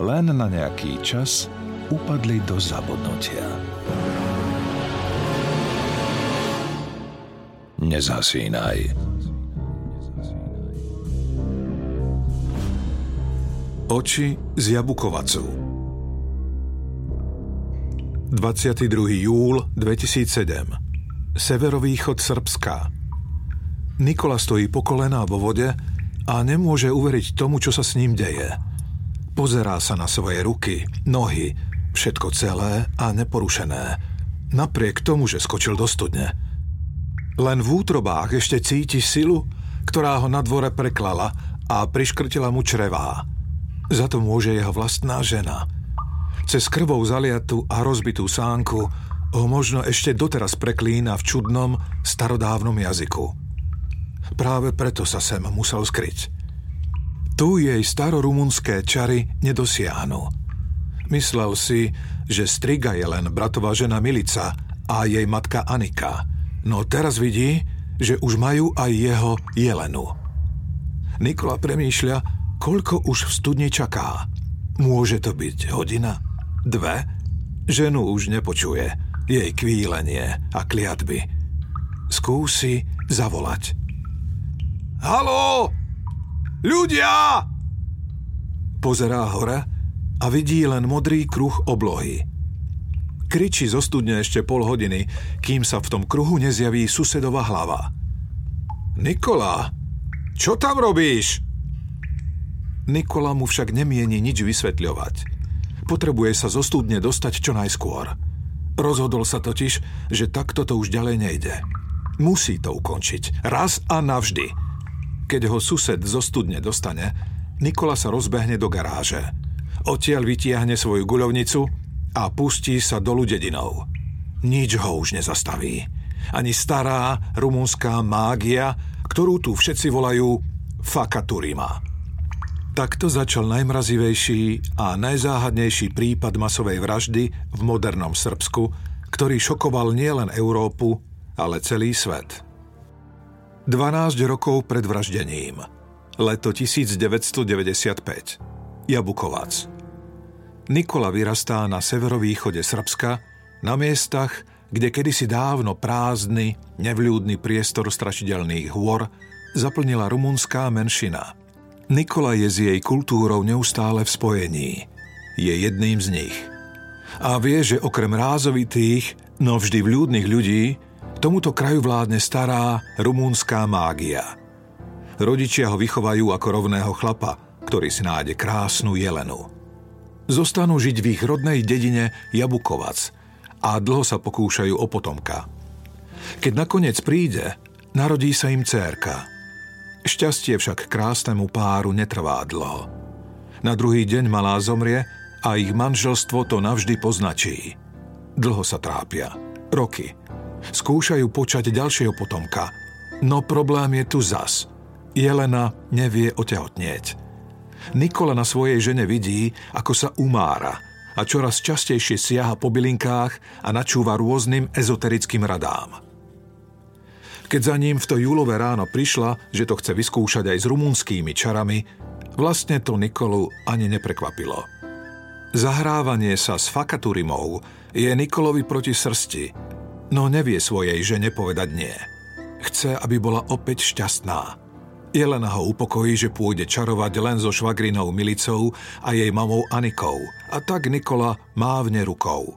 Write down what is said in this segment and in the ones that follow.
len na nejaký čas upadli do zabudnutia. Nezasínaj. Oči z Jabukovacu 22. júl 2007 Severovýchod Srbska Nikola stojí po kolená vo vode a nemôže uveriť tomu, čo sa s ním deje – Pozerá sa na svoje ruky, nohy, všetko celé a neporušené. Napriek tomu, že skočil do studne. Len v útrobách ešte cíti silu, ktorá ho na dvore preklala a priškrtila mu črevá. Za to môže jeho vlastná žena. Cez krvou zaliatu a rozbitú sánku ho možno ešte doteraz preklína v čudnom, starodávnom jazyku. Práve preto sa sem musel skryť. Tu jej starorumunské čary nedosiahnu. Myslel si, že Striga je len bratová žena Milica a jej matka Anika. No teraz vidí, že už majú aj jeho Jelenu. Nikola premýšľa, koľko už v studni čaká. Môže to byť hodina? Dve? Ženu už nepočuje. Jej kvílenie a kliatby. Skúsi zavolať. Halo! Ľudia! Pozerá hore a vidí len modrý kruh oblohy. Kričí zo studne ešte pol hodiny, kým sa v tom kruhu nezjaví susedova hlava. Nikola, čo tam robíš? Nikola mu však nemieni nič vysvetľovať. Potrebuje sa zo studne dostať čo najskôr. Rozhodol sa totiž, že takto to už ďalej nejde. Musí to ukončiť. Raz a navždy. Keď ho sused zo studne dostane, Nikola sa rozbehne do garáže. Odtiaľ vytiahne svoju guľovnicu a pustí sa dolu dedinou. Nič ho už nezastaví. Ani stará rumunská mágia, ktorú tu všetci volajú Fakaturima. Takto začal najmrazivejší a najzáhadnejší prípad masovej vraždy v modernom Srbsku, ktorý šokoval nielen Európu, ale celý svet. 12 rokov pred vraždením. Leto 1995. Jabukovac. Nikola vyrastá na severovýchode Srbska, na miestach, kde kedysi dávno prázdny, nevľúdny priestor strašidelných hôr zaplnila rumunská menšina. Nikola je s jej kultúrou neustále v spojení. Je jedným z nich. A vie, že okrem rázovitých, no vždy vľúdnych ľudí, Tomuto kraju vládne stará rumúnská mágia. Rodičia ho vychovajú ako rovného chlapa, ktorý si nájde krásnu jelenu. Zostanú žiť v ich rodnej dedine Jabukovac a dlho sa pokúšajú o potomka. Keď nakoniec príde, narodí sa im cérka. Šťastie však krásnemu páru netrvá dlho. Na druhý deň malá zomrie a ich manželstvo to navždy poznačí. Dlho sa trápia. Roky – Skúšajú počať ďalšieho potomka. No problém je tu zas. Jelena nevie otehotnieť. Nikola na svojej žene vidí, ako sa umára a čoraz častejšie siaha po bylinkách a načúva rôznym ezoterickým radám. Keď za ním v to júlové ráno prišla, že to chce vyskúšať aj s rumunskými čarami, vlastne to Nikolu ani neprekvapilo. Zahrávanie sa s fakaturimou je Nikolovi proti srsti no nevie svojej žene povedať nie. Chce, aby bola opäť šťastná. Jelena ho upokojí, že pôjde čarovať len so švagrinou Milicou a jej mamou Anikou a tak Nikola mávne rukou.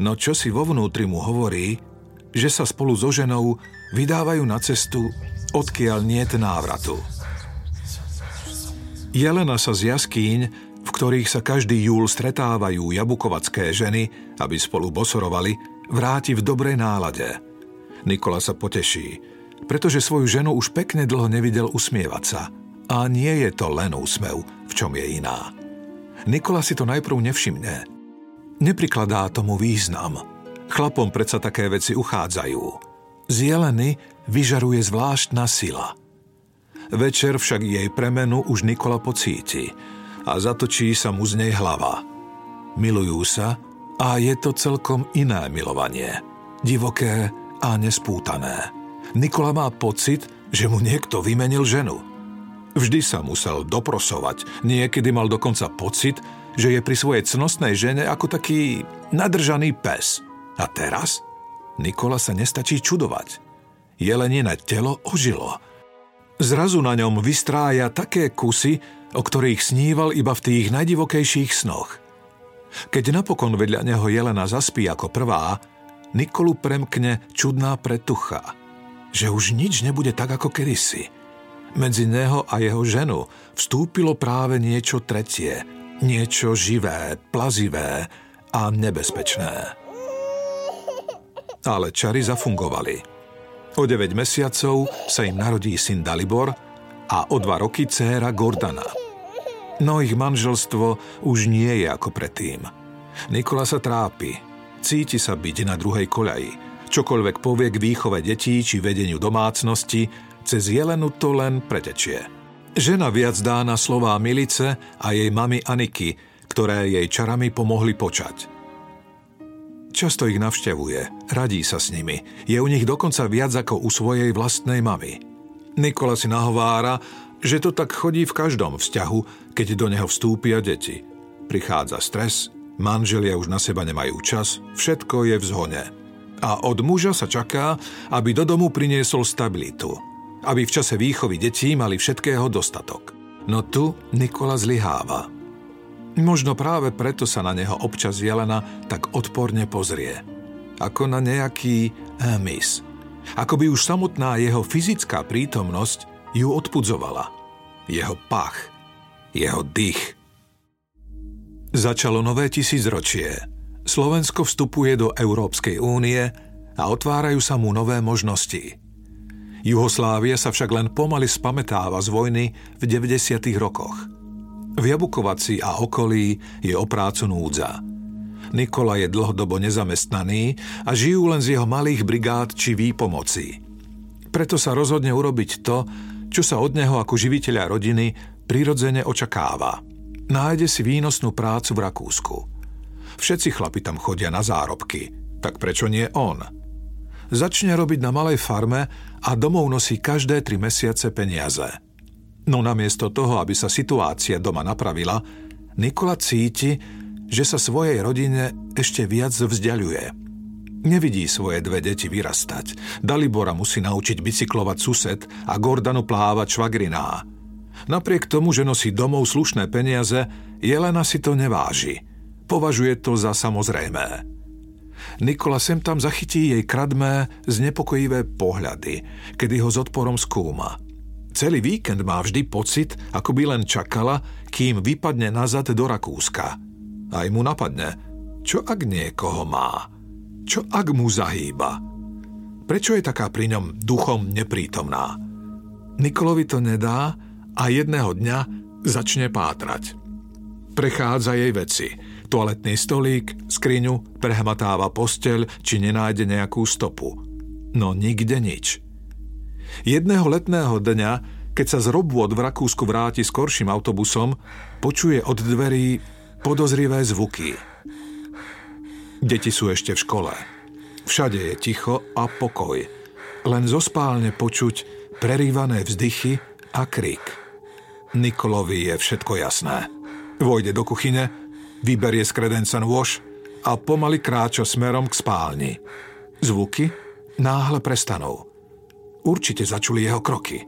No čo si vo vnútri mu hovorí, že sa spolu so ženou vydávajú na cestu, odkiaľ niet návratu. Jelena sa z jaskýň, v ktorých sa každý júl stretávajú jabukovacké ženy, aby spolu bosorovali, vráti v dobrej nálade. Nikola sa poteší, pretože svoju ženu už pekne dlho nevidel usmievať sa. A nie je to len úsmev, v čom je iná. Nikola si to najprv nevšimne. Neprikladá tomu význam. Chlapom predsa také veci uchádzajú. Z jeleny vyžaruje zvláštna sila. Večer však jej premenu už Nikola pocíti a zatočí sa mu z nej hlava. Milujú sa a je to celkom iné milovanie. Divoké a nespútané. Nikola má pocit, že mu niekto vymenil ženu. Vždy sa musel doprosovať, niekedy mal dokonca pocit, že je pri svojej cnostnej žene ako taký nadržaný pes. A teraz? Nikola sa nestačí čudovať. Jelenine telo ožilo. Zrazu na ňom vystrája také kusy, o ktorých sníval iba v tých najdivokejších snoch. Keď napokon vedľa neho Jelena zaspí ako prvá, Nikolu premkne čudná pretucha, že už nič nebude tak ako kedysi – medzi neho a jeho ženu vstúpilo práve niečo tretie, niečo živé, plazivé a nebezpečné. Ale čary zafungovali. O 9 mesiacov sa im narodí syn Dalibor a o dva roky dcéra Gordana. No ich manželstvo už nie je ako predtým. Nikola sa trápi, cíti sa byť na druhej koľaji. Čokoľvek povie k výchove detí či vedeniu domácnosti, cez Jelenu to len pretečie. Žena viac dá na slová Milice a jej mamy Aniky, ktoré jej čarami pomohli počať. Často ich navštevuje, radí sa s nimi. Je u nich dokonca viac ako u svojej vlastnej mamy. Nikola si nahovára, že to tak chodí v každom vzťahu, keď do neho vstúpia deti. Prichádza stres, manželia už na seba nemajú čas, všetko je v zhone. A od muža sa čaká, aby do domu priniesol stabilitu – aby v čase výchovy detí mali všetkého dostatok. No tu Nikola zlyháva. Možno práve preto sa na neho občas Jelena tak odporne pozrie. Ako na nejaký mis. Ako by už samotná jeho fyzická prítomnosť ju odpudzovala. Jeho pach, jeho dých. Začalo nové tisícročie. Slovensko vstupuje do Európskej únie a otvárajú sa mu nové možnosti – Juhoslávia sa však len pomaly spametáva z vojny v 90. rokoch. V Jabukovaci a okolí je o prácu núdza. Nikola je dlhodobo nezamestnaný a žijú len z jeho malých brigád či výpomocí. Preto sa rozhodne urobiť to, čo sa od neho ako živiteľa rodiny prirodzene očakáva. Nájde si výnosnú prácu v Rakúsku. Všetci chlapi tam chodia na zárobky, tak prečo nie on? Začne robiť na malej farme a domov nosí každé tri mesiace peniaze. No namiesto toho, aby sa situácia doma napravila, Nikola cíti, že sa svojej rodine ešte viac vzdialuje. Nevidí svoje dve deti vyrastať. Dalibora musí naučiť bicyklovať sused a Gordanu plávať švagriná. Napriek tomu, že nosí domov slušné peniaze, Jelena si to neváži. Považuje to za samozrejmé. Nikola sem tam zachytí jej kradmé, znepokojivé pohľady, kedy ho s odporom skúma. Celý víkend má vždy pocit, ako by len čakala, kým vypadne nazad do Rakúska. Aj mu napadne, čo ak niekoho má? Čo ak mu zahýba? Prečo je taká pri ňom duchom neprítomná? Nikolovi to nedá a jedného dňa začne pátrať. Prechádza jej veci – toaletný stolík, skriňu, prehmatáva posteľ, či nenájde nejakú stopu. No nikde nič. Jedného letného dňa, keď sa z robôd v Rakúsku vráti skorším autobusom, počuje od dverí podozrivé zvuky. Deti sú ešte v škole. Všade je ticho a pokoj. Len zo spálne počuť prerývané vzdychy a krik. Nikolovi je všetko jasné. Vojde do kuchyne, vyberie z kredenca nôž a pomaly kráča smerom k spálni. Zvuky náhle prestanú. Určite začuli jeho kroky.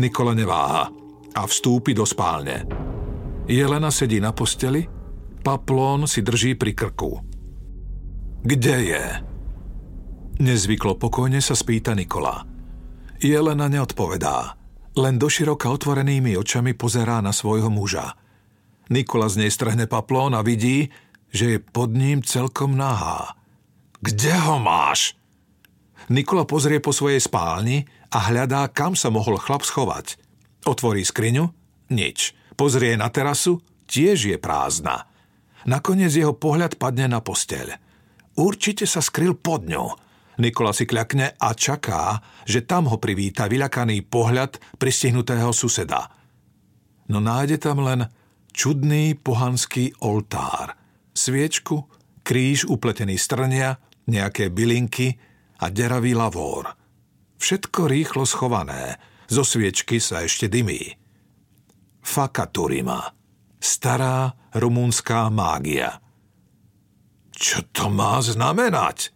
Nikola neváha a vstúpi do spálne. Jelena sedí na posteli, paplón si drží pri krku. Kde je? Nezvyklo pokojne sa spýta Nikola. Jelena neodpovedá, len doširoka otvorenými očami pozerá na svojho muža – Nikola z nej strhne paplón a vidí, že je pod ním celkom nahá. Kde ho máš? Nikola pozrie po svojej spálni a hľadá, kam sa mohol chlap schovať. Otvorí skriňu? Nič. Pozrie na terasu? tiež je prázdna. Nakoniec jeho pohľad padne na posteľ. Určite sa skryl pod ňou. Nikola si kľakne a čaká, že tam ho privíta vyľakaný pohľad pristihnutého suseda. No nájde tam len čudný pohanský oltár. Sviečku, kríž upletený strnia, nejaké bylinky a deravý lavór. Všetko rýchlo schované, zo sviečky sa ešte dymí. Fakaturima. Stará rumúnská mágia. Čo to má znamenať?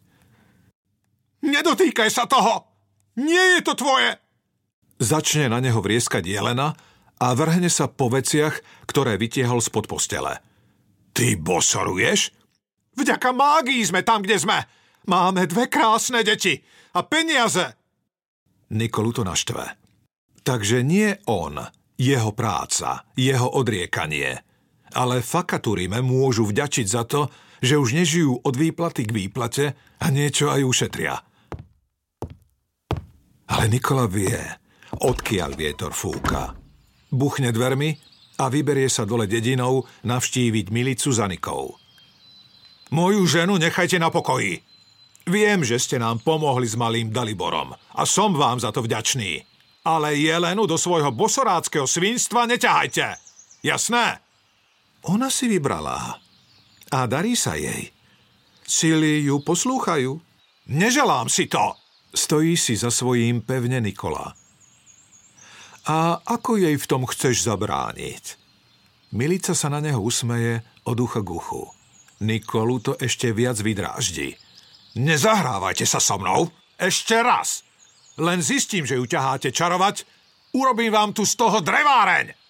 Nedotýkaj sa toho! Nie je to tvoje! Začne na neho vrieskať jelena a vrhne sa po veciach, ktoré vytiehol spod postele. Ty bosoruješ? Vďaka mágii sme tam, kde sme. Máme dve krásne deti a peniaze. Nikolu to naštve. Takže nie on, jeho práca, jeho odriekanie, ale Fakaturime môžu vďačiť za to, že už nežijú od výplaty k výplate a niečo aj ušetria. Ale Nikola vie, odkiaľ vietor fúka. Buchne dvermi a vyberie sa dole dedinou navštíviť Milicu za Nikou. Moju ženu nechajte na pokoji. Viem, že ste nám pomohli s malým Daliborom a som vám za to vďačný. Ale Jelenu do svojho bosoráckého svinstva neťahajte. Jasné? Ona si vybrala a darí sa jej. Sily ju poslúchajú. Neželám si to. Stojí si za svojím pevne Nikola. A ako jej v tom chceš zabrániť? Milica sa na neho usmeje od ucha k uchu. Nikolu to ešte viac vydráždi. Nezahrávajte sa so mnou. Ešte raz. Len zistím, že ju ťaháte čarovať, urobím vám tu z toho dreváreň.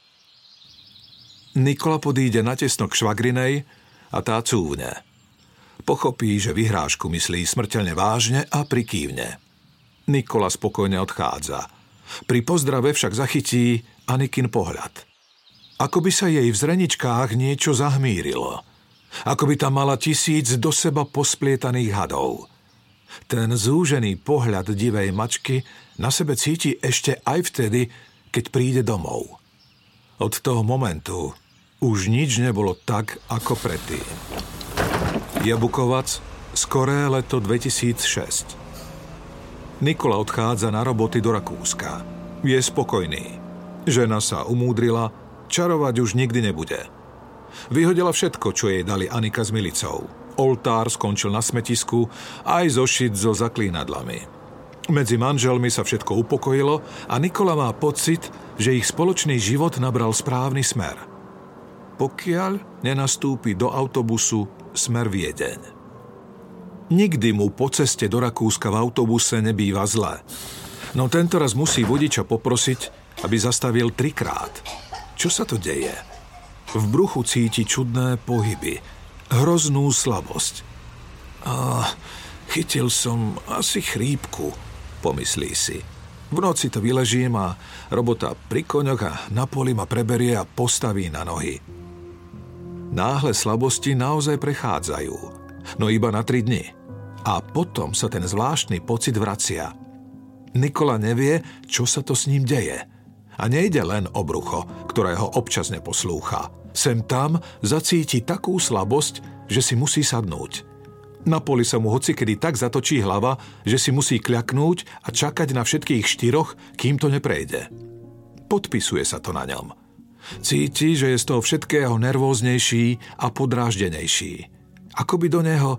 Nikola podíde natesno k švagrinej a tá cúvne. Pochopí, že vyhrážku myslí smrteľne vážne a prikývne. Nikola spokojne odchádza. Pri pozdrave však zachytí Anikin pohľad. Ako by sa jej v zreničkách niečo zahmírilo. Ako by tam mala tisíc do seba posplietaných hadov. Ten zúžený pohľad divej mačky na sebe cíti ešte aj vtedy, keď príde domov. Od toho momentu už nič nebolo tak, ako predtým. Jabukovac, skoré leto 2006. Nikola odchádza na roboty do Rakúska. Je spokojný. Žena sa umúdrila, čarovať už nikdy nebude. Vyhodila všetko, čo jej dali Anika s Milicou. Oltár skončil na smetisku, aj zošit so zaklínadlami. Medzi manželmi sa všetko upokojilo a Nikola má pocit, že ich spoločný život nabral správny smer – pokiaľ nenastúpi do autobusu smer Viedeň. Nikdy mu po ceste do Rakúska v autobuse nebýva zle. No tento raz musí vodiča poprosiť, aby zastavil trikrát. Čo sa to deje? V bruchu cíti čudné pohyby, hroznú slabosť. A chytil som asi chrípku, pomyslí si. V noci to vyležím a robota pri koňoch a na poli ma preberie a postaví na nohy. Náhle slabosti naozaj prechádzajú, no iba na tri dni. A potom sa ten zvláštny pocit vracia. Nikola nevie, čo sa to s ním deje. A nejde len o brucho, ktorého občas neposlúcha. Sem tam zacíti takú slabosť, že si musí sadnúť. Na poli sa mu hocikedy tak zatočí hlava, že si musí kľaknúť a čakať na všetkých štyroch, kým to neprejde. Podpisuje sa to na ňom – Cíti, že je z toho všetkého nervóznejší a podráždenejší. Ako by do neho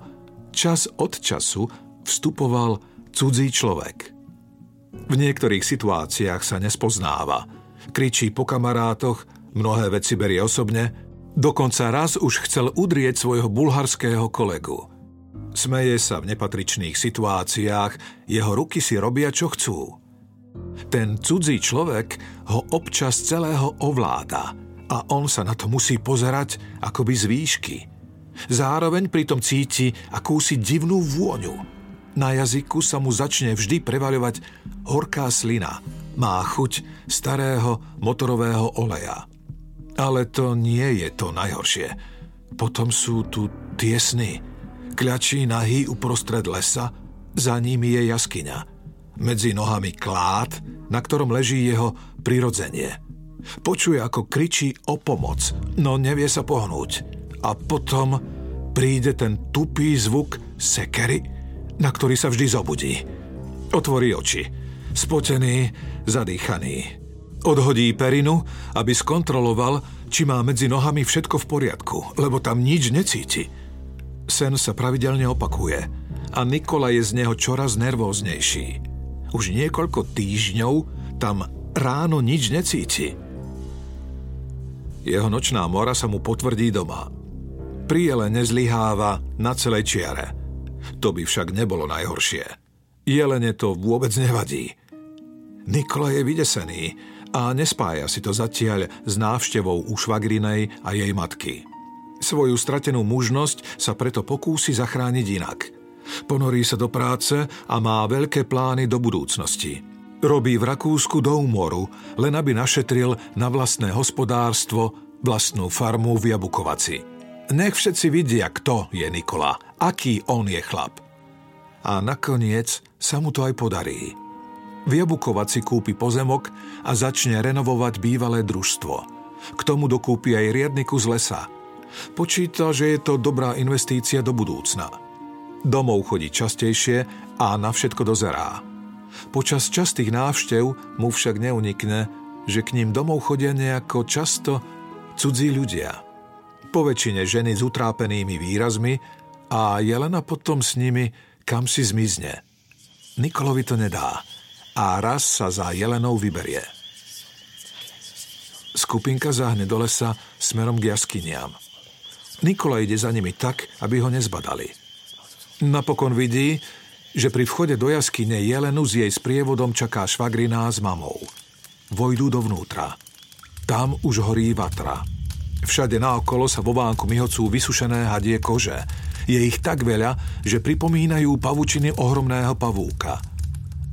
čas od času vstupoval cudzí človek. V niektorých situáciách sa nespoznáva. Kričí po kamarátoch, mnohé veci berie osobne, dokonca raz už chcel udrieť svojho bulharského kolegu. Smeje sa v nepatričných situáciách, jeho ruky si robia, čo chcú. Ten cudzí človek ho občas celého ovláda a on sa na to musí pozerať akoby z výšky. Zároveň pritom cíti akúsi divnú vôňu. Na jazyku sa mu začne vždy prevaľovať horká slina. Má chuť starého motorového oleja. Ale to nie je to najhoršie. Potom sú tu tie sny. Kľačí nahý uprostred lesa, za nimi je jaskyňa – medzi nohami klád, na ktorom leží jeho prirodzenie. Počuje, ako kričí o pomoc, no nevie sa pohnúť. A potom príde ten tupý zvuk sekery, na ktorý sa vždy zobudí. Otvorí oči. Spotený, zadýchaný. Odhodí perinu, aby skontroloval, či má medzi nohami všetko v poriadku, lebo tam nič necíti. Sen sa pravidelne opakuje a Nikola je z neho čoraz nervóznejší. Už niekoľko týždňov tam ráno nič necíti. Jeho nočná mora sa mu potvrdí doma. Priele nezlyháva na celej čiare. To by však nebolo najhoršie. Jelene to vôbec nevadí. Nikola je vydesený a nespája si to zatiaľ s návštevou u švagrinej a jej matky. Svoju stratenú mužnosť sa preto pokúsi zachrániť inak. Ponorí sa do práce a má veľké plány do budúcnosti. Robí v Rakúsku do úmoru, len aby našetril na vlastné hospodárstvo, vlastnú farmu v Jabukovaci. Nech všetci vidia, kto je Nikola, aký on je chlap. A nakoniec sa mu to aj podarí. V Jabukovaci kúpi pozemok a začne renovovať bývalé družstvo. K tomu dokúpi aj riadny kus lesa. Počíta, že je to dobrá investícia do budúcna. Domov chodí častejšie a na všetko dozerá. Počas častých návštev mu však neunikne, že k ním domov chodia nejako často cudzí ľudia. Po väčšine ženy s utrápenými výrazmi a Jelena potom s nimi kam si zmizne. Nikolovi to nedá a raz sa za jelenou vyberie. Skupinka zahne do lesa smerom k jaskyniam. Nikola ide za nimi tak, aby ho nezbadali. Napokon vidí, že pri vchode do jaskyne Jelenu s jej sprievodom čaká švagriná s mamou. Vojdú dovnútra. Tam už horí vatra. Všade naokolo sa vo vánku myhocú vysušené hadie kože. Je ich tak veľa, že pripomínajú pavučiny ohromného pavúka –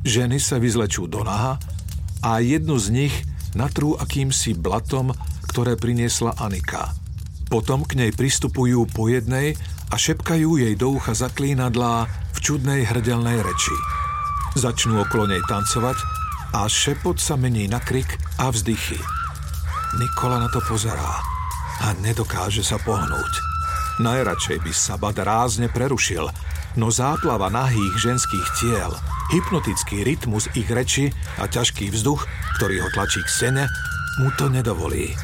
Ženy sa vyzlečú do naha a jednu z nich natrú akýmsi blatom, ktoré priniesla Anika. Potom k nej pristupujú po jednej a šepkajú jej do ucha zaklínadlá v čudnej hrdelnej reči. Začnú okolo nej tancovať a šepot sa mení na krik a vzdychy. Nikola na to pozerá a nedokáže sa pohnúť. Najradšej by sa bad rázne prerušil, no záplava nahých ženských tiel – Hypnotický rytmus ich reči a ťažký vzduch, ktorý ho tlačí k stene, mu to nedovolí.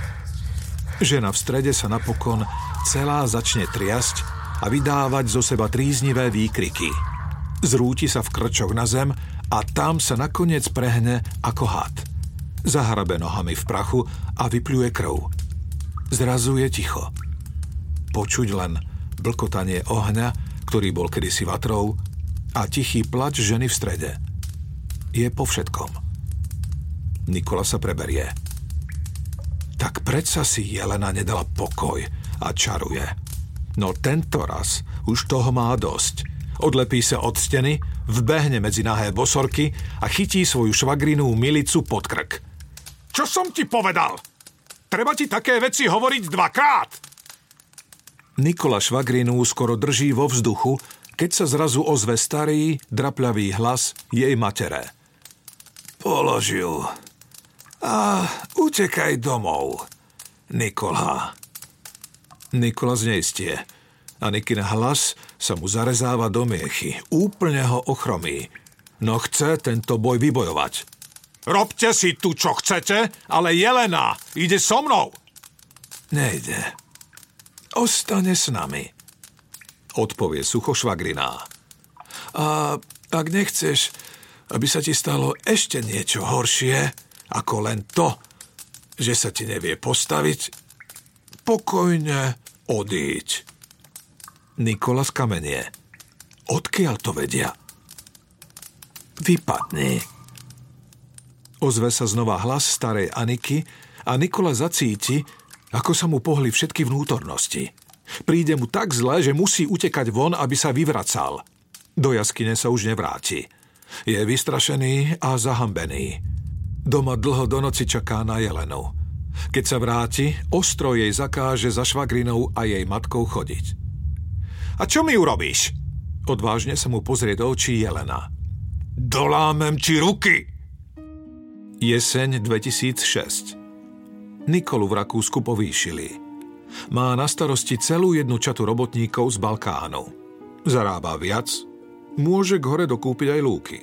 Žena v strede sa napokon celá začne triasť a vydávať zo seba tríznivé výkriky. Zrúti sa v krčoch na zem a tam sa nakoniec prehne ako had. Zahrabe nohami v prachu a vypluje krv. Zrazu je ticho. Počuť len blkotanie ohňa, ktorý bol kedysi vatrou, a tichý plač ženy v strede. Je po všetkom. Nikola sa preberie. Tak predsa si Jelena nedala pokoj a čaruje. No tento raz už toho má dosť. Odlepí sa od steny, vbehne medzi nahé bosorky a chytí svoju švagrinú milicu pod krk. Čo som ti povedal? Treba ti také veci hovoriť dvakrát! Nikola švagrinu skoro drží vo vzduchu, keď sa zrazu ozve starý, drapľavý hlas jej matere. Polož ju a utekaj domov, Nikola. Nikola zneistie a Nikin hlas sa mu zarezáva do miechy. Úplne ho ochromí. No chce tento boj vybojovať. Robte si tu, čo chcete, ale Jelena ide so mnou. Nejde. Ostane s nami odpovie sucho švagriná. A ak nechceš, aby sa ti stalo ešte niečo horšie, ako len to, že sa ti nevie postaviť, pokojne odíď. Nikola skamenie. Odkiaľ to vedia? Vypadni. Ozve sa znova hlas starej Aniky a Nikola zacíti, ako sa mu pohli všetky vnútornosti. Príde mu tak zle, že musí utekať von, aby sa vyvracal. Do jaskyne sa už nevráti. Je vystrašený a zahambený. Doma dlho do noci čaká na Jelenu. Keď sa vráti, ostro jej zakáže za švagrinou a jej matkou chodiť. A čo mi urobíš? Odvážne sa mu pozrie do očí Jelena. Dolámem ti ruky! Jeseň 2006 Nikolu v Rakúsku povýšili. Má na starosti celú jednu čatu robotníkov z Balkánu. Zarába viac, môže k hore dokúpiť aj lúky.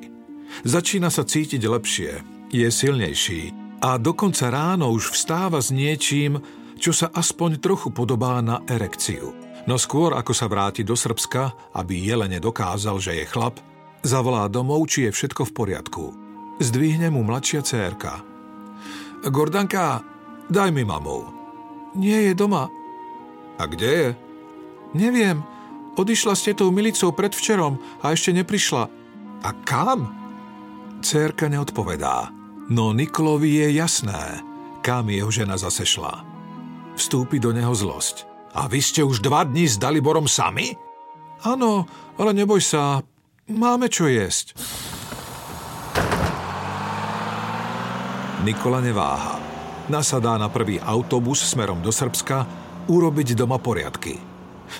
Začína sa cítiť lepšie, je silnejší a dokonca ráno už vstáva s niečím, čo sa aspoň trochu podobá na erekciu. No skôr ako sa vráti do Srbska, aby Jelene dokázal, že je chlap, zavolá domov, či je všetko v poriadku. Zdvihne mu mladšia cérka. Gordanka, daj mi mamou. Nie je doma. A kde je? Neviem. Odišla s tetou Milicou predvčerom a ešte neprišla. A kam? Cérka neodpovedá. No Nikolovi je jasné, kam jeho žena zase šla. Vstúpi do neho zlosť. A vy ste už dva dní s Daliborom sami? Áno, ale neboj sa, máme čo jesť. Nikola neváha. Nasadá na prvý autobus smerom do Srbska urobiť doma poriadky.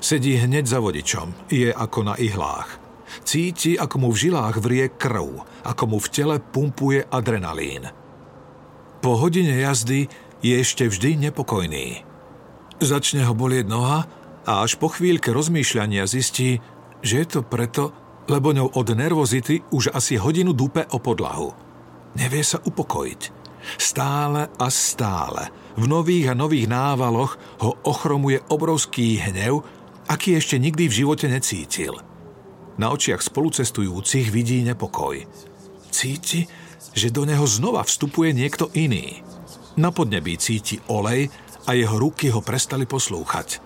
Sedí hneď za vodičom, je ako na ihlách. Cíti, ako mu v žilách vrie krv, ako mu v tele pumpuje adrenalín. Po hodine jazdy je ešte vždy nepokojný. Začne ho bolieť noha a až po chvíľke rozmýšľania zistí, že je to preto, lebo ňou od nervozity už asi hodinu dupe o podlahu. Nevie sa upokojiť. Stále a stále, v nových a nových návaloch ho ochromuje obrovský hnev, aký ešte nikdy v živote necítil. Na očiach spolucestujúcich vidí nepokoj. Cíti, že do neho znova vstupuje niekto iný. Na podnebí cíti olej a jeho ruky ho prestali poslúchať.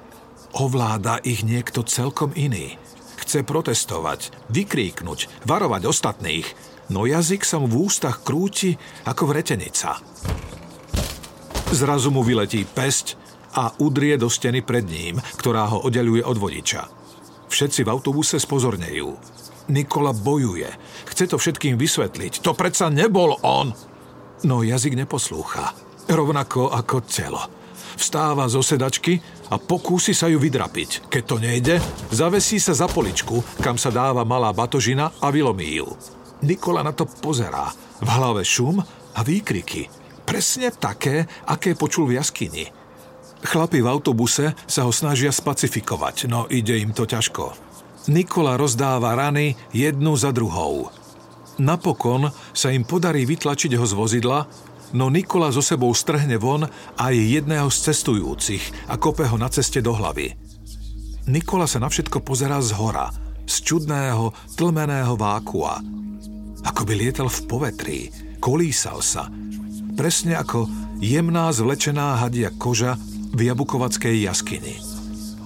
Ovláda ich niekto celkom iný. Chce protestovať, vykríknuť, varovať ostatných, no jazyk sa mu v ústach krúti ako vretenica. Zrazu mu vyletí pesť a udrie do steny pred ním, ktorá ho oddeluje od vodiča. Všetci v autobuse spozornejú. Nikola bojuje. Chce to všetkým vysvetliť. To predsa nebol on. No jazyk neposlúcha. Rovnako ako telo. Vstáva zo sedačky a pokúsi sa ju vydrapiť. Keď to nejde, zavesí sa za poličku, kam sa dáva malá batožina a vylomí ju. Nikola na to pozerá. V hlave šum a výkriky. Presne také, aké počul v jaskyni. Chlapi v autobuse sa ho snažia spacifikovať, no ide im to ťažko. Nikola rozdáva rany jednu za druhou. Napokon sa im podarí vytlačiť ho z vozidla, no Nikola zo sebou strhne von aj jedného z cestujúcich a kope ho na ceste do hlavy. Nikola sa na všetko pozerá z hora, z čudného, tlmeného vákua. Ako by lietal v povetrí, kolísal sa. Presne ako jemná zvlečená hadia koža v Jabukovackej jaskyni.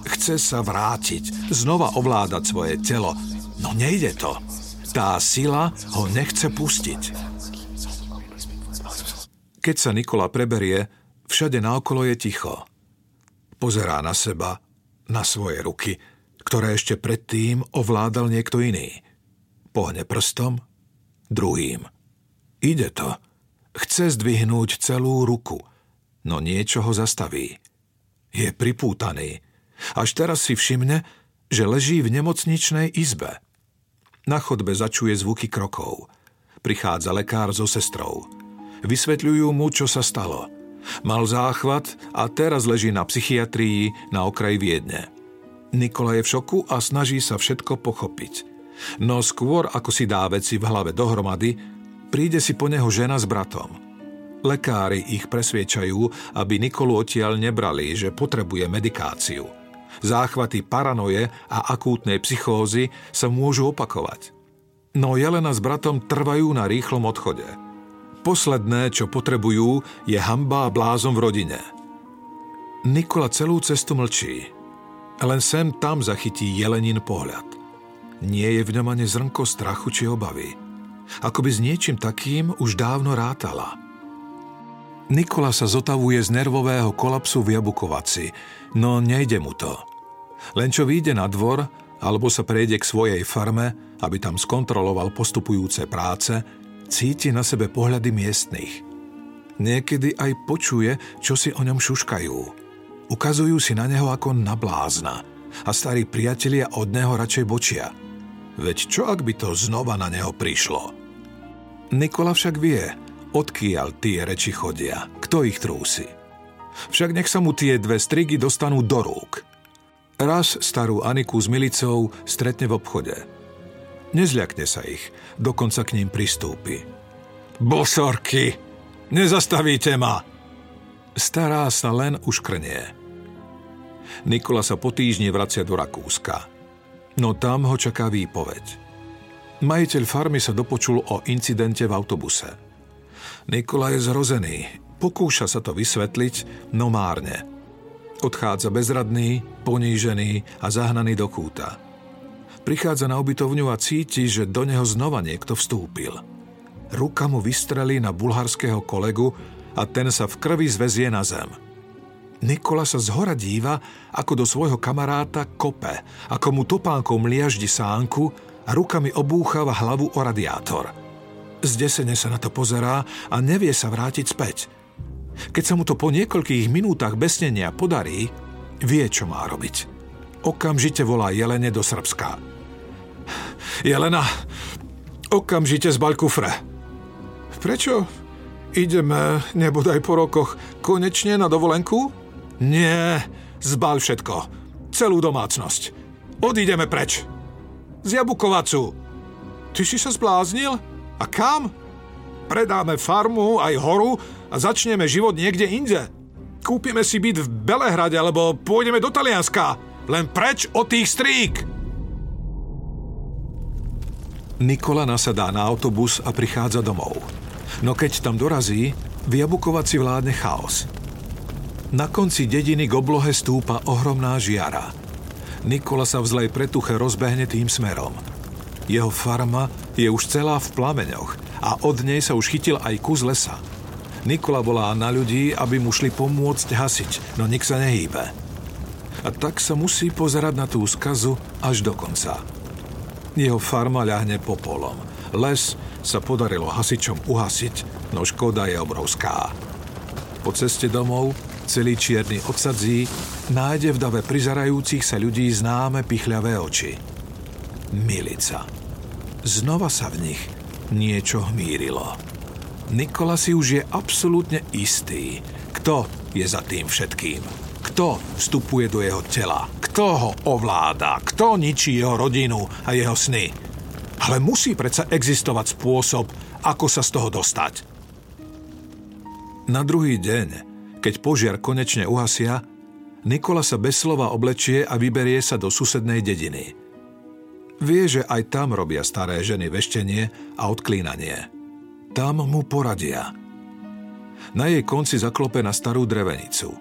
Chce sa vrátiť, znova ovládať svoje telo, no nejde to. Tá sila ho nechce pustiť. Keď sa Nikola preberie, všade naokolo je ticho. Pozerá na seba, na svoje ruky, ktoré ešte predtým ovládal niekto iný. Pohne prstom, druhým. Ide to. Chce zdvihnúť celú ruku, no niečo ho zastaví. Je pripútaný. Až teraz si všimne, že leží v nemocničnej izbe. Na chodbe začuje zvuky krokov. Prichádza lekár so sestrou. Vysvetľujú mu, čo sa stalo. Mal záchvat a teraz leží na psychiatrii na okraji Viedne. Nikola je v šoku a snaží sa všetko pochopiť. No skôr, ako si dá veci v hlave dohromady, príde si po neho žena s bratom. Lekári ich presviečajú, aby Nikolu odtiaľ nebrali, že potrebuje medikáciu. Záchvaty paranoje a akútnej psychózy sa môžu opakovať. No Jelena s bratom trvajú na rýchlom odchode. Posledné, čo potrebujú, je hamba a blázom v rodine. Nikola celú cestu mlčí. Len sem tam zachytí Jelenin pohľad. Nie je v ňom ani zrnko strachu či obavy. Ako by s niečím takým už dávno rátala. Nikola sa zotavuje z nervového kolapsu v Jabukovaci, no nejde mu to. Len čo vyjde na dvor, alebo sa prejde k svojej farme, aby tam skontroloval postupujúce práce, cíti na sebe pohľady miestnych. Niekedy aj počuje, čo si o ňom šuškajú. Ukazujú si na neho ako na blázna a starí priatelia od neho radšej bočia – Veď čo ak by to znova na neho prišlo? Nikola však vie, odkiaľ tie reči chodia, kto ich trúsi. Však nech sa mu tie dve strigy dostanú do rúk. Raz starú Aniku s Milicou stretne v obchode. Nezľakne sa ich, dokonca k ním pristúpi. Bosorky, nezastavíte ma! Stará sa len uškrnie. Nikola sa po týždni vracia do Rakúska. No tam ho čaká výpoveď. Majiteľ farmy sa dopočul o incidente v autobuse. Nikola je zrozený, pokúša sa to vysvetliť, no márne. Odchádza bezradný, ponížený a zahnaný do kúta. Prichádza na ubytovňu a cíti, že do neho znova niekto vstúpil. Ruka mu vystrelí na bulharského kolegu a ten sa v krvi zvezie na zem. Nikola sa zhora díva, ako do svojho kamaráta kope, ako mu topánkom liaždi sánku a rukami obúchava hlavu o radiátor. Zdesene sa na to pozerá a nevie sa vrátiť späť. Keď sa mu to po niekoľkých minútach besnenia podarí, vie, čo má robiť. Okamžite volá Jelene do Srbska. Jelena, okamžite zbaľ kufre. Prečo? Ideme, nebodaj po rokoch, konečne na dovolenku? Nie, zbal všetko. Celú domácnosť. Odídeme preč z Jabukovacu. Ty si sa zbláznil? A kam? Predáme farmu aj horu a začneme život niekde inde. Kúpime si byt v Belehrade alebo pôjdeme do Talianska. Len preč od tých strík. Nikola nasadá na autobus a prichádza domov. No keď tam dorazí, v Jabukovaci vládne chaos. Na konci dediny k oblohe stúpa ohromná žiara – Nikola sa v zlej pretuche rozbehne tým smerom. Jeho farma je už celá v plameňoch a od nej sa už chytil aj kus lesa. Nikola volá na ľudí, aby mu šli pomôcť hasiť, no nik sa nehýbe. A tak sa musí pozerať na tú skazu až do konca. Jeho farma ľahne popolom. Les sa podarilo hasičom uhasiť, no škoda je obrovská. Po ceste domov celý čierny odsadzí, nájde v dave prizarajúcich sa ľudí známe pichľavé oči. Milica. Znova sa v nich niečo hmírilo. Nikola si už je absolútne istý, kto je za tým všetkým. Kto vstupuje do jeho tela? Kto ho ovláda? Kto ničí jeho rodinu a jeho sny? Ale musí predsa existovať spôsob, ako sa z toho dostať. Na druhý deň keď požiar konečne uhasia, Nikola sa bez slova oblečie a vyberie sa do susednej dediny. Vie, že aj tam robia staré ženy veštenie a odklínanie. Tam mu poradia. Na jej konci zaklope na starú drevenicu.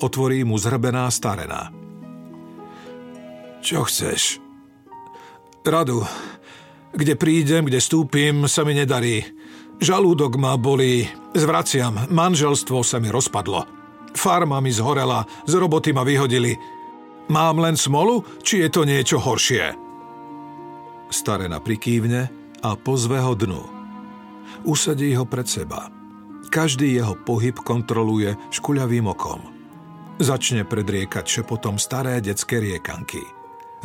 Otvorí mu zhrbená starená. Čo chceš? Radu. Kde prídem, kde stúpim, sa mi nedarí. Žalúdok ma bolí, zvraciam, manželstvo sa mi rozpadlo. Farma mi zhorela, z roboty ma vyhodili. Mám len smolu, či je to niečo horšie? Starena prikývne a pozve ho dnu. Usadí ho pred seba. Každý jeho pohyb kontroluje škuľavým okom. Začne predriekať šepotom staré detské riekanky.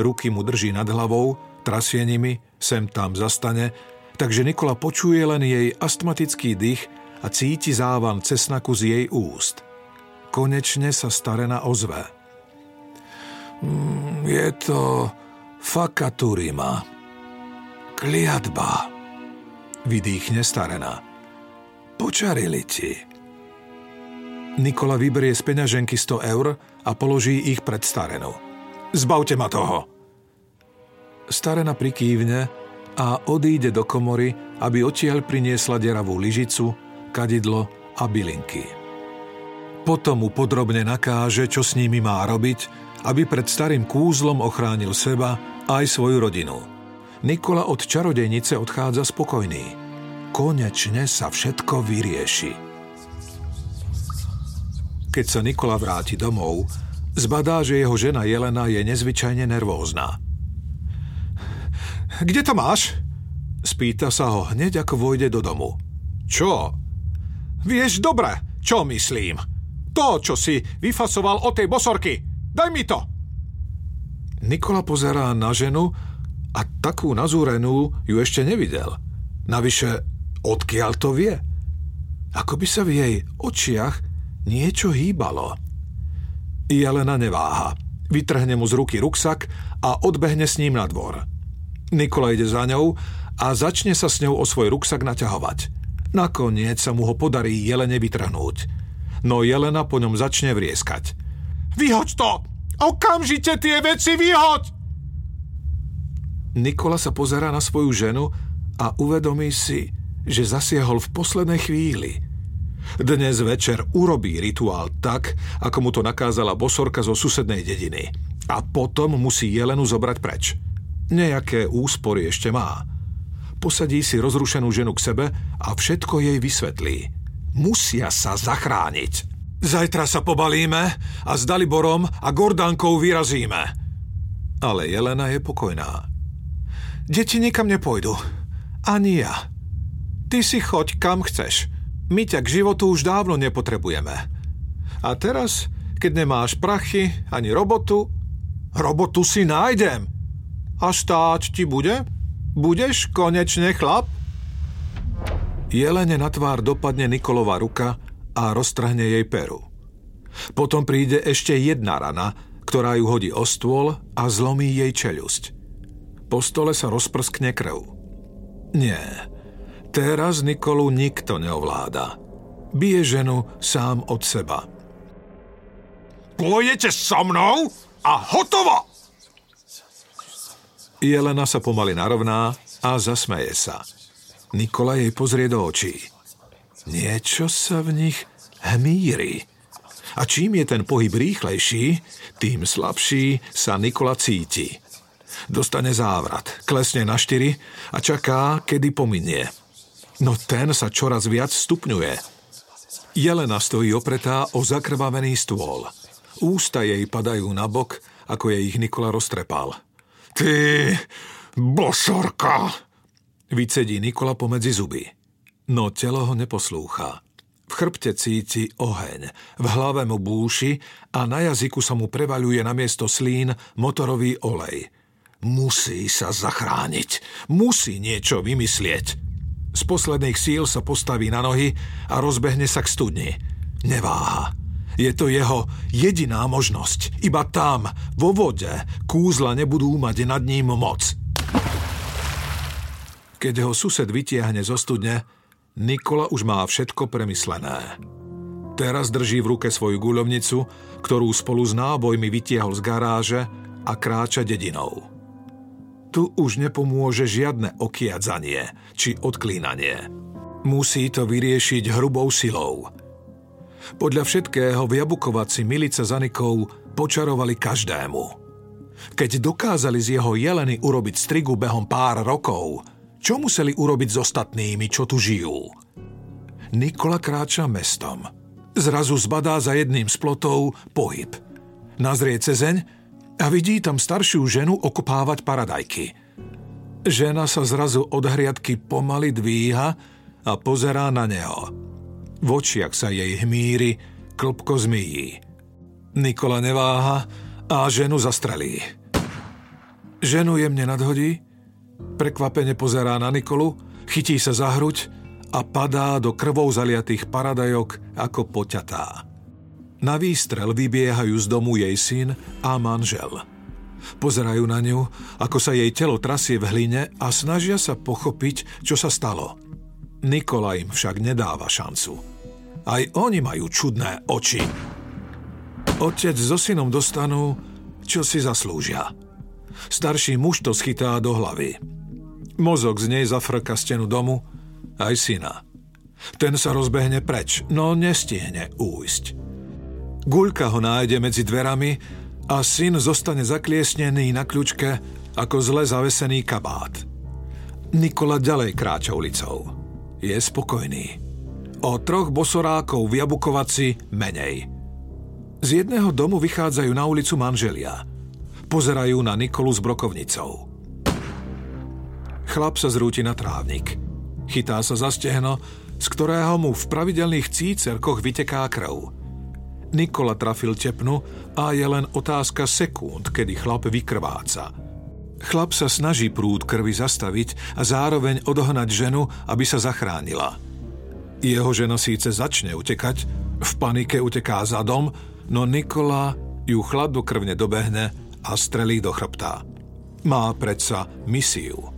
Ruky mu drží nad hlavou, trasie nimi, sem tam zastane takže Nikola počuje len jej astmatický dých a cíti závan cesnaku z jej úst. Konečne sa starena ozve. Mm, je to fakaturima. Kliatba. Vydýchne starena. Počarili ti. Nikola vyberie z peňaženky 100 eur a položí ich pred starenu. Zbavte ma toho. Starena prikývne a odíde do komory, aby odtiaľ priniesla deravú lyžicu, kadidlo a bylinky. Potom mu podrobne nakáže, čo s nimi má robiť, aby pred starým kúzlom ochránil seba aj svoju rodinu. Nikola od čarodejnice odchádza spokojný. Konečne sa všetko vyrieši. Keď sa Nikola vráti domov, zbadá, že jeho žena Jelena je nezvyčajne nervózna. Kde to máš? Spýta sa ho hneď, ako vojde do domu. Čo? Vieš dobre, čo myslím. To, čo si vyfasoval od tej bosorky. Daj mi to! Nikola pozerá na ženu a takú nazúrenú ju ešte nevidel. Navyše, odkiaľ to vie? Ako by sa v jej očiach Niečo hýbalo. Jelena neváha. Vytrhne mu z ruky ruksak a odbehne s ním na dvor. Nikola ide za ňou a začne sa s ňou o svoj ruksak naťahovať. Nakoniec sa mu ho podarí Jelene vytrhnúť. No Jelena po ňom začne vrieskať. Vyhoď to! Okamžite tie veci vyhoď! Nikola sa pozerá na svoju ženu a uvedomí si, že zasiahol v poslednej chvíli – dnes večer urobí rituál tak, ako mu to nakázala bosorka zo susednej dediny. A potom musí Jelenu zobrať preč. Nejaké úspory ešte má. Posadí si rozrušenú ženu k sebe a všetko jej vysvetlí. Musia sa zachrániť. Zajtra sa pobalíme a s Daliborom a Gordánkou vyrazíme. Ale Jelena je pokojná. Deti nikam nepôjdu. Ani ja. Ty si choď kam chceš. My ťa k životu už dávno nepotrebujeme. A teraz, keď nemáš prachy ani robotu, robotu si nájdem. A štáť ti bude? Budeš konečne chlap? Jelene na tvár dopadne Nikolová ruka a roztrhne jej peru. Potom príde ešte jedna rana, ktorá ju hodí o stôl a zlomí jej čeľusť. Po stole sa rozprskne krv. Nie, Teraz Nikolu nikto neovláda. Bije ženu sám od seba. Pôjdete so mnou a hotovo! Jelena sa pomaly narovná a zasmeje sa. Nikola jej pozrie do očí. Niečo sa v nich hmíri. A čím je ten pohyb rýchlejší, tým slabší sa Nikola cíti. Dostane závrat, klesne na štyri a čaká, kedy pominie. No ten sa čoraz viac stupňuje. Jelena stojí opretá o zakrvavený stôl. Ústa jej padajú na bok, ako jej ich Nikola roztrepal. Ty, bosorka! Vycedí Nikola pomedzi zuby. No telo ho neposlúcha. V chrbte cíti oheň, v hlave mu búši a na jazyku sa mu prevaľuje na miesto slín motorový olej. Musí sa zachrániť. Musí niečo vymyslieť. Z posledných síl sa postaví na nohy a rozbehne sa k studni. Neváha. Je to jeho jediná možnosť. Iba tam, vo vode, kúzla nebudú mať nad ním moc. Keď ho sused vytiahne zo studne, Nikola už má všetko premyslené. Teraz drží v ruke svoju guľovnicu, ktorú spolu s nábojmi vytiahol z garáže a kráča dedinou. Tu už nepomôže žiadne okiadzanie či odklínanie. Musí to vyriešiť hrubou silou. Podľa všetkého v Jabukovaci milice zanikov počarovali každému. Keď dokázali z jeho jeleny urobiť strigu behom pár rokov, čo museli urobiť s ostatnými, čo tu žijú? Nikola kráča mestom. Zrazu zbadá za jedným z plotov pohyb. Nazrie cezeň a vidí tam staršiu ženu okopávať paradajky. Žena sa zrazu od hriadky pomaly dvíha a pozerá na neho. V očiach sa jej hmíri, klopko zmyjí. Nikola neváha a ženu zastrelí. Ženu jemne nadhodí, prekvapene pozerá na Nikolu, chytí sa za hruď a padá do krvou zaliatých paradajok ako poťatá. Na výstrel vybiehajú z domu jej syn a manžel. Pozerajú na ňu, ako sa jej telo trasie v hline a snažia sa pochopiť, čo sa stalo. Nikola im však nedáva šancu. Aj oni majú čudné oči. Otec so synom dostanú, čo si zaslúžia. Starší muž to schytá do hlavy. Mozog z nej zafrka stenu domu, aj syna. Ten sa rozbehne preč, no nestihne újsť. Guľka ho nájde medzi dverami a syn zostane zakliesnený na kľučke ako zle zavesený kabát. Nikola ďalej kráča ulicou. Je spokojný. O troch bosorákov v Jabukovaci menej. Z jedného domu vychádzajú na ulicu manželia. Pozerajú na Nikolu s brokovnicou. Chlap sa zrúti na trávnik. Chytá sa za stehno, z ktorého mu v pravidelných cícerkoch vyteká krv. Nikola trafil tepnu a je len otázka sekúnd, kedy chlap vykrváca. Chlap sa snaží prúd krvi zastaviť a zároveň odohnať ženu, aby sa zachránila. Jeho žena síce začne utekať, V panike uteká zadom, no Nikola ju chladnokrvne dobehne a strelí do chrbta. Má predsa misiu.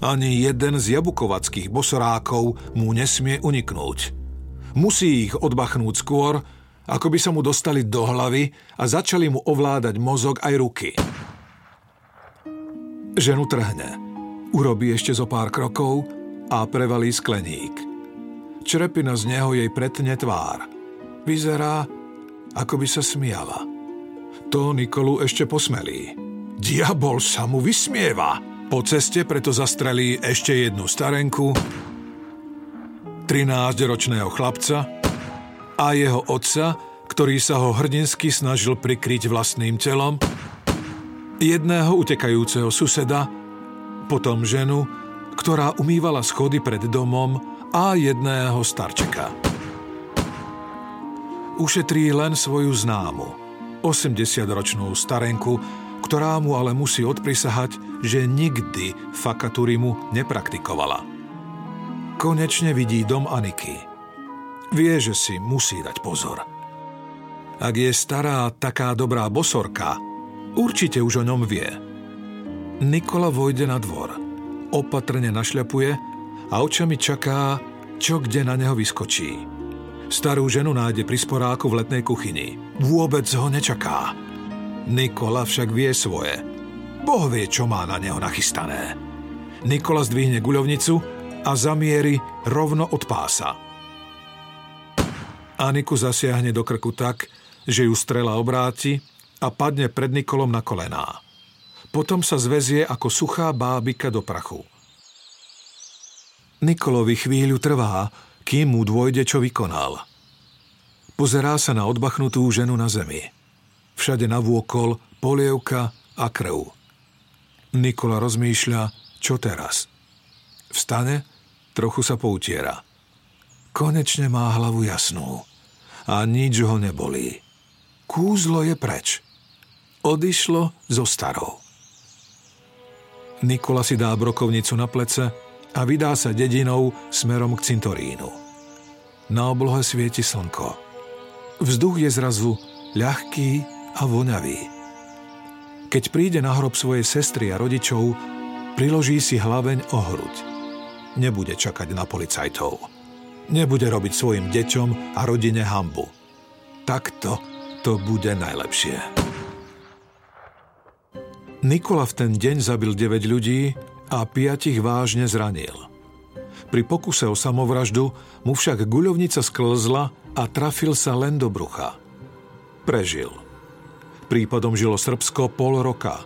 Ani jeden z jabukovackých bosorákov mu nesmie uniknúť. Musí ich odbachnúť skôr, ako by sa mu dostali do hlavy a začali mu ovládať mozog aj ruky. Ženu trhne. Urobí ešte zo pár krokov a prevalí skleník. Črepina z neho jej pretne tvár. Vyzerá, ako by sa smiala. To Nikolu ešte posmelí. Diabol sa mu vysmieva. Po ceste preto zastrelí ešte jednu starenku, 13-ročného chlapca a jeho otca, ktorý sa ho hrdinsky snažil prikryť vlastným telom, jedného utekajúceho suseda, potom ženu, ktorá umývala schody pred domom a jedného starčeka. Ušetrí len svoju známu, 80-ročnú starenku, ktorá mu ale musí odprisahať, že nikdy fakaturimu nepraktikovala. Konečne vidí dom Aniky. Vie, že si musí dať pozor. Ak je stará taká dobrá bosorka, určite už o ňom vie. Nikola vojde na dvor, opatrne našľapuje a očami čaká, čo kde na neho vyskočí. Starú ženu nájde pri sporáku v letnej kuchyni. Vôbec ho nečaká. Nikola však vie svoje. Boh vie, čo má na neho nachystané. Nikola zdvihne guľovnicu a zamierí rovno od pása. Aniku zasiahne do krku tak, že ju strela obráti a padne pred Nikolom na kolená. Potom sa zvezie ako suchá bábika do prachu. Nikolovi chvíľu trvá, kým mu dôjde, čo vykonal. Pozerá sa na odbachnutú ženu na zemi. Všade navôkol polievka a krv. Nikola rozmýšľa, čo teraz. Vstane, trochu sa poutiera. Konečne má hlavu jasnú. A nič ho nebolí. Kúzlo je preč. Odišlo zo starou. Nikola si dá brokovnicu na plece a vydá sa dedinou smerom k cintorínu. Na oblohe svieti slnko. Vzduch je zrazu ľahký a voňavý. Keď príde na hrob svojej sestry a rodičov, priloží si hlaveň o hruď. Nebude čakať na policajtov. Nebude robiť svojim deťom a rodine hambu. Takto to bude najlepšie. Nikola v ten deň zabil 9 ľudí a piatich vážne zranil. Pri pokuse o samovraždu mu však guľovnica sklzla a trafil sa len do brucha. Prežil. Prípadom žilo Srbsko pol roka.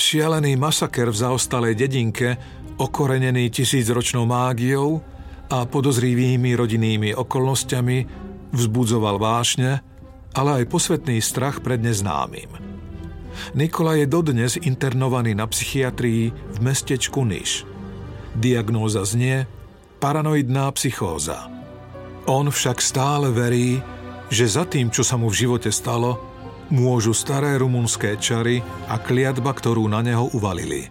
Šialený masaker v zaostalej dedinke, okorenený tisícročnou mágiou a podozrivými rodinnými okolnostiami, vzbudzoval vášne, ale aj posvetný strach pred neznámym. Nikola je dodnes internovaný na psychiatrii v mestečku Niš. Diagnóza znie paranoidná psychóza. On však stále verí, že za tým, čo sa mu v živote stalo, môžu staré rumunské čary a kliatba, ktorú na neho uvalili.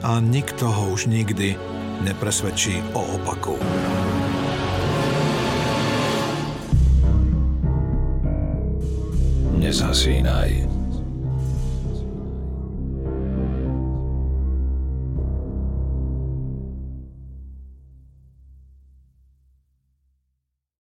A nikto ho už nikdy nepresvedčí o opaku. Nezasínaj.